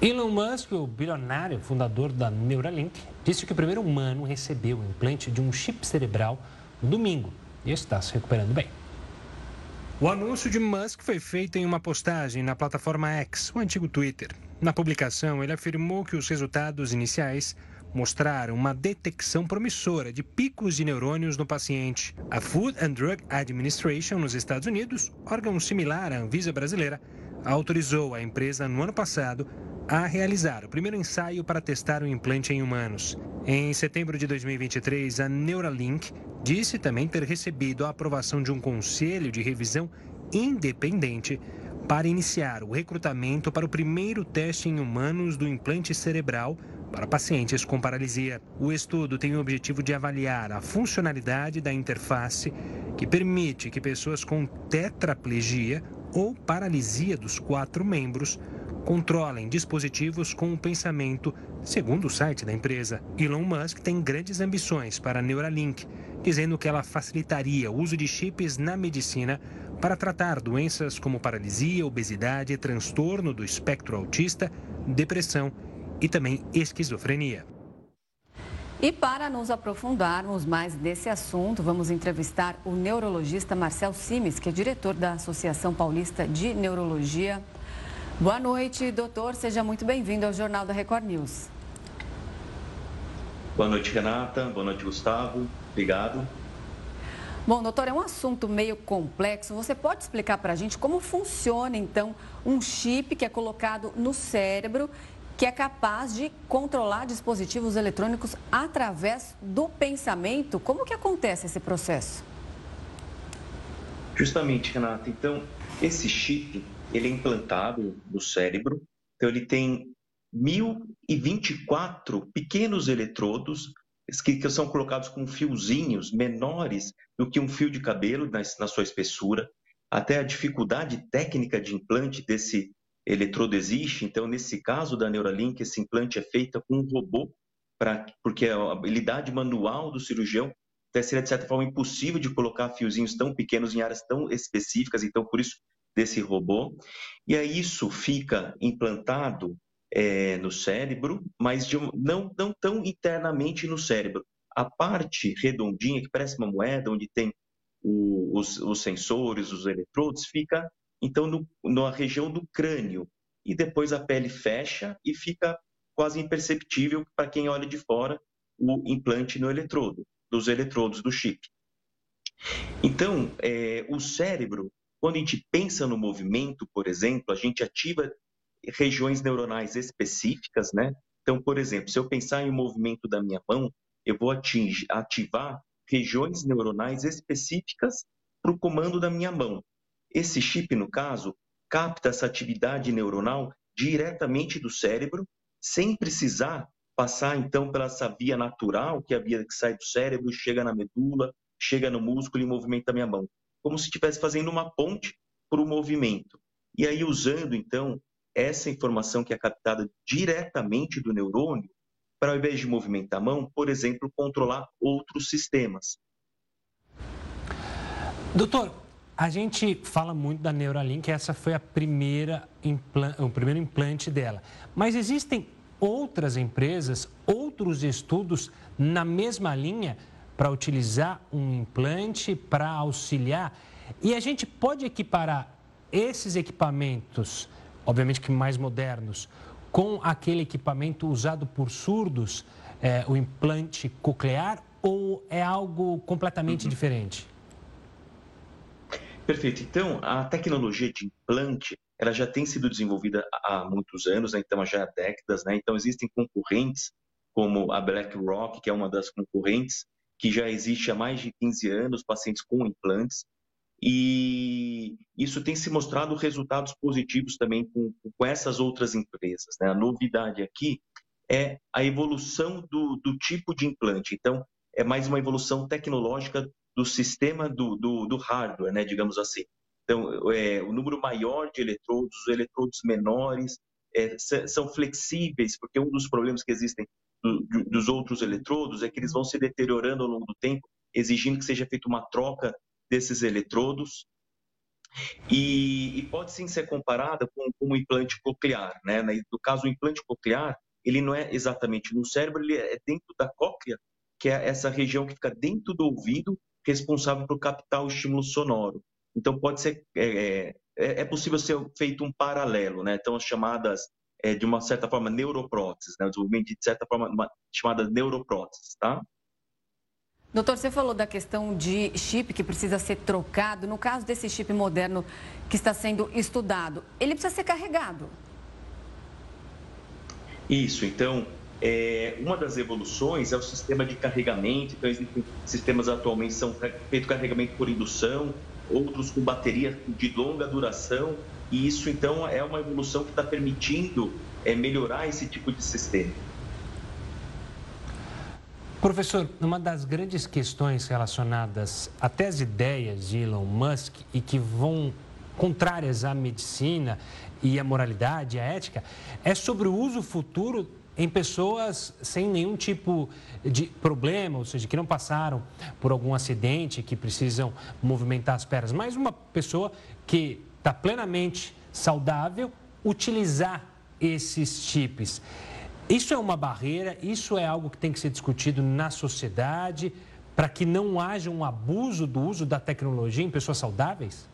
Elon Musk, o bilionário fundador da Neuralink, disse que o primeiro humano recebeu o implante de um chip cerebral no domingo e está se recuperando bem. O anúncio de Musk foi feito em uma postagem na plataforma X, o antigo Twitter. Na publicação, ele afirmou que os resultados iniciais mostraram uma detecção promissora de picos de neurônios no paciente. A Food and Drug Administration nos Estados Unidos, órgão similar à Anvisa brasileira, autorizou a empresa no ano passado a realizar o primeiro ensaio para testar o implante em humanos. Em setembro de 2023, a Neuralink disse também ter recebido a aprovação de um conselho de revisão independente para iniciar o recrutamento para o primeiro teste em humanos do implante cerebral para pacientes com paralisia. O estudo tem o objetivo de avaliar a funcionalidade da interface que permite que pessoas com tetraplegia ou paralisia dos quatro membros controlem dispositivos com o pensamento, segundo o site da empresa. Elon Musk tem grandes ambições para a Neuralink, dizendo que ela facilitaria o uso de chips na medicina para tratar doenças como paralisia, obesidade, transtorno do espectro autista, depressão e também esquizofrenia. E para nos aprofundarmos mais nesse assunto, vamos entrevistar o neurologista Marcel Simes, que é diretor da Associação Paulista de Neurologia. Boa noite, doutor. Seja muito bem-vindo ao Jornal da Record News. Boa noite, Renata. Boa noite, Gustavo. Obrigado. Bom, doutor, é um assunto meio complexo. Você pode explicar para a gente como funciona, então, um chip que é colocado no cérebro que é capaz de controlar dispositivos eletrônicos através do pensamento? Como que acontece esse processo? Justamente, Renata. Então, esse chip ele é implantado no cérebro, então ele tem 1024 pequenos eletrodos que, são colocados com fiozinhos menores do que um fio de cabelo na sua espessura. Até a dificuldade técnica de implante desse eletrodo existe. Então, nesse caso da Neuralink, esse implante é feito com um robô, pra, porque a habilidade manual do cirurgião seria de certa forma impossível de colocar fiozinhos tão pequenos em áreas tão específicas, então por isso desse robô. E aí isso fica implantado é, no cérebro, mas de, não, não tão internamente no cérebro. A parte redondinha, que parece uma moeda, onde tem o, os, os, sensores, os eletrodos, fica então no, na região do crânio. E depois a pele fecha e fica quase imperceptível para quem olha de fora o implante no eletrodo, dos eletrodos do chip. Então, é, o cérebro, quando a gente pensa no movimento, por exemplo, a gente ativa regiões neuronais específicas, né? Então, por exemplo, se eu pensar em um movimento da minha mão, eu vou atingir, ativar regiões neuronais específicas para o comando da minha mão. Esse chip, no caso, capta essa atividade neuronal diretamente do cérebro, sem precisar passar então pela essa via natural, que é a via que sai do cérebro, chega na medula, chega no músculo e movimenta a minha mão. Como se estivesse fazendo uma ponte para o movimento. E aí, usando então essa informação que é captada diretamente do neurônio, para ao invés de movimentar a mão, por exemplo, controlar outros sistemas. Doutor, a gente fala muito da Neuralink, essa foi a primeira o primeiro implante dela. Mas existem outras empresas, outros estudos na mesma linha para utilizar um implante para auxiliar. E a gente pode equiparar esses equipamentos, obviamente que mais modernos, com aquele equipamento usado por surdos, é, o implante coclear, ou é algo completamente uhum. diferente? Perfeito. Então, a tecnologia de implante ela já tem sido desenvolvida há muitos anos, né? então já há décadas, né? Então existem concorrentes como a BlackRock, que é uma das concorrentes, que já existe há mais de 15 anos, pacientes com implantes, e isso tem se mostrado resultados positivos também com, com essas outras empresas. Né? A novidade aqui é a evolução do, do, tipo de implante. Então, é mais uma evolução tecnológica do sistema do, do, do hardware, né? digamos assim. Então, é, o número maior de eletrodos, os eletrodos menores, é, são flexíveis, porque um dos problemas que existem do, dos outros eletrodos é que eles vão se deteriorando ao longo do tempo, exigindo que seja feita uma troca desses eletrodos. E, e pode sim ser comparada com, com um implante coclear. Né? No caso, o implante coclear, ele não é exatamente no cérebro, ele é dentro da cóclea, que é essa região que fica dentro do ouvido, responsável por captar o estímulo sonoro. Então, pode ser, é, é, é possível ser feito um paralelo, né? Então, as chamadas, é, de uma certa forma, neuropróteses, né? O desenvolvimento de certa forma, uma, chamada neuropróteses, tá? Doutor, você falou da questão de chip que precisa ser trocado. No caso desse chip moderno que está sendo estudado, ele precisa ser carregado. Isso, então, é, uma das evoluções é o sistema de carregamento. Então, existem sistemas atualmente são feito carregamento por indução, outros com bateria de longa duração, e isso então é uma evolução que está permitindo é, melhorar esse tipo de sistema. Professor, uma das grandes questões relacionadas até às ideias de Elon Musk e que vão contrárias à medicina e à moralidade, à ética, é sobre o uso futuro em pessoas sem nenhum tipo de problema, ou seja, que não passaram por algum acidente, que precisam movimentar as pernas, mas uma pessoa que está plenamente saudável, utilizar esses chips. Isso é uma barreira, isso é algo que tem que ser discutido na sociedade para que não haja um abuso do uso da tecnologia em pessoas saudáveis?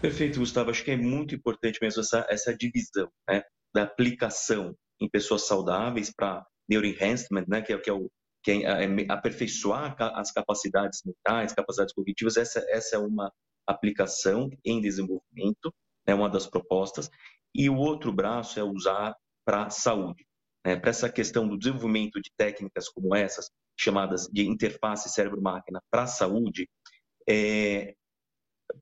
Perfeito, Gustavo. Acho que é muito importante mesmo essa, essa divisão. Né? Da aplicação em pessoas saudáveis para neuroenhancement, né, que é, que é, o, que é, é aperfeiçoar as capacidades mentais, capacidades cognitivas, essa, essa é uma aplicação em desenvolvimento, é né, uma das propostas, e o outro braço é usar para saúde, né, para essa questão do desenvolvimento de técnicas como essas, chamadas de interface cérebro-máquina para a saúde, é,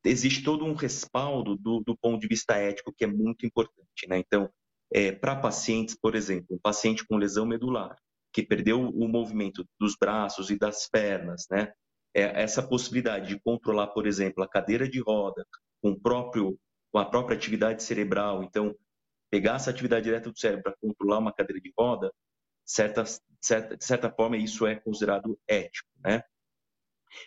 existe todo um respaldo do, do, ponto de vista ético que é muito importante. Né? Então, é, para pacientes, por exemplo, um paciente com lesão medular, que perdeu o movimento dos braços e das pernas, né? É, essa possibilidade de controlar, por exemplo, a cadeira de roda com, próprio, com a própria atividade cerebral, então, pegar essa atividade direta do cérebro para controlar uma cadeira de roda, certa, certa, de certa forma, isso é considerado ético, né?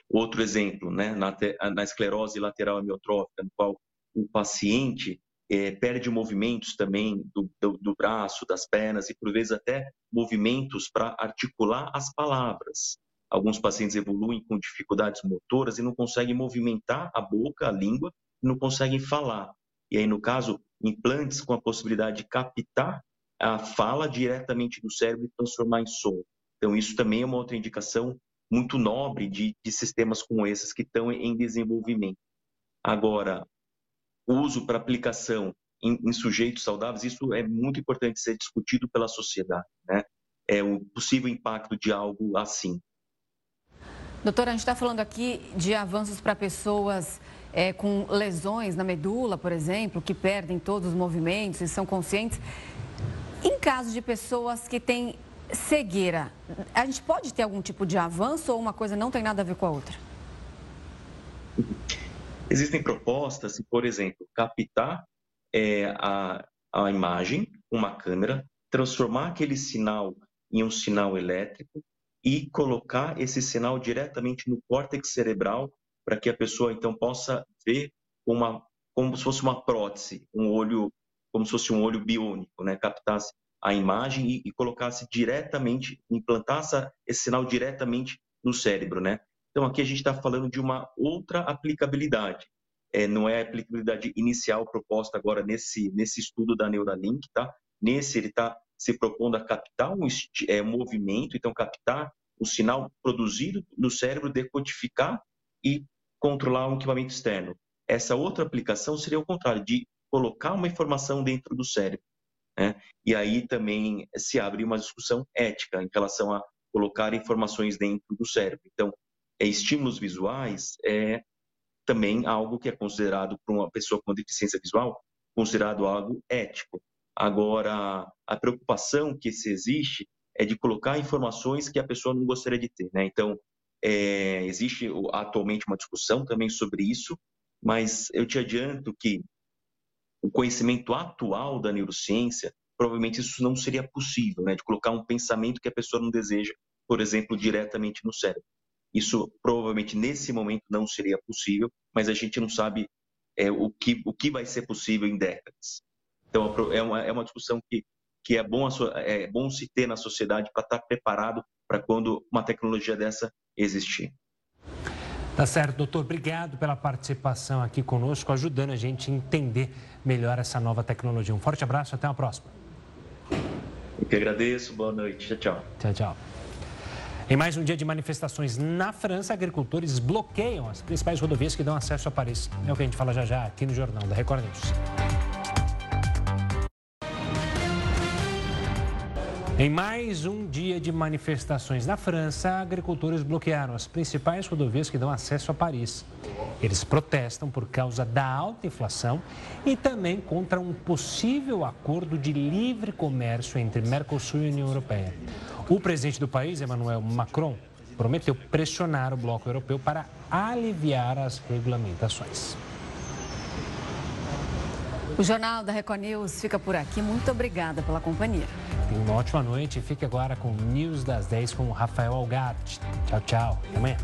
Outro exemplo, né, na, na esclerose lateral amiotrófica, no qual o paciente é, perde movimentos também do, do, do, braço, das pernas e, por vezes, até movimentos para articular as palavras. Alguns pacientes evoluem com dificuldades motoras e não conseguem movimentar a boca, a língua, não conseguem falar. E aí, no caso, implantes com a possibilidade de captar a fala diretamente do cérebro e transformar em som. Então, isso também é uma outra indicação muito nobre de, de sistemas como esses que estão em desenvolvimento. Agora, uso para aplicação em, em, sujeitos saudáveis, isso é muito importante ser discutido pela sociedade, né? É o possível impacto de algo assim. Doutora, a gente está falando aqui de avanços para pessoas é, com lesões na medula, por exemplo, que perdem todos os movimentos e são conscientes. Em caso de pessoas que têm cegueira, a gente pode ter algum tipo de avanço ou uma coisa não tem nada a ver com a outra? Existem propostas, por exemplo, captar é, a, a imagem, uma câmera, transformar aquele sinal em um sinal elétrico e colocar esse sinal diretamente no córtex cerebral para que a pessoa então possa ver uma como se fosse uma prótese, um olho como se fosse um olho biônico, né? Captasse a imagem e, e colocasse diretamente, implantasse esse sinal diretamente no cérebro, né? Então aqui a gente está falando de uma outra aplicabilidade. É, não é a aplicabilidade inicial proposta agora nesse nesse estudo da Neuralink, tá? Nesse ele está se propondo a captar um é, movimento, então captar o sinal produzido no cérebro, decodificar e controlar um equipamento externo. Essa outra aplicação seria o contrário, de colocar uma informação dentro do cérebro. Né? E aí também se abre uma discussão ética em relação a colocar informações dentro do cérebro. Então, estímulos visuais é também algo que é considerado para uma pessoa com deficiência visual considerado algo ético. Agora, a preocupação que se existe é de colocar informações que a pessoa não gostaria de ter, né? Então, é, existe atualmente uma discussão também sobre isso, mas eu te adianto que o conhecimento atual da neurociência, provavelmente isso não seria possível, né? De colocar um pensamento que a pessoa não deseja, por exemplo, diretamente no cérebro. Isso provavelmente nesse momento não seria possível, mas a gente não sabe é, o, que, o que vai ser possível em décadas. Então, é uma, é uma discussão que, que é, bom, é bom se ter na sociedade para estar tá preparado para quando uma tecnologia dessa existir. Tá certo, doutor. Obrigado pela participação aqui conosco, ajudando a gente a entender melhor essa nova tecnologia. Um forte abraço, até a próxima. Eu que agradeço, boa noite. Tchau, tchau. Tchau, tchau. Em mais um dia de manifestações na França, agricultores bloqueiam as principais rodovias que dão acesso a Paris. É o que a gente fala já já aqui no Jornal da Record News. Em mais um dia de manifestações na França, agricultores bloquearam as principais rodovias que dão acesso a Paris. Eles protestam por causa da alta inflação e também contra um possível acordo de livre comércio entre Mercosul e União Europeia. O presidente do país, Emmanuel Macron, prometeu pressionar o bloco europeu para aliviar as regulamentações. O Jornal da Record News fica por aqui. Muito obrigada pela companhia. Uma ótima noite. Fique agora com o News das 10 com o Rafael Algarte. Tchau, tchau. Até amanhã.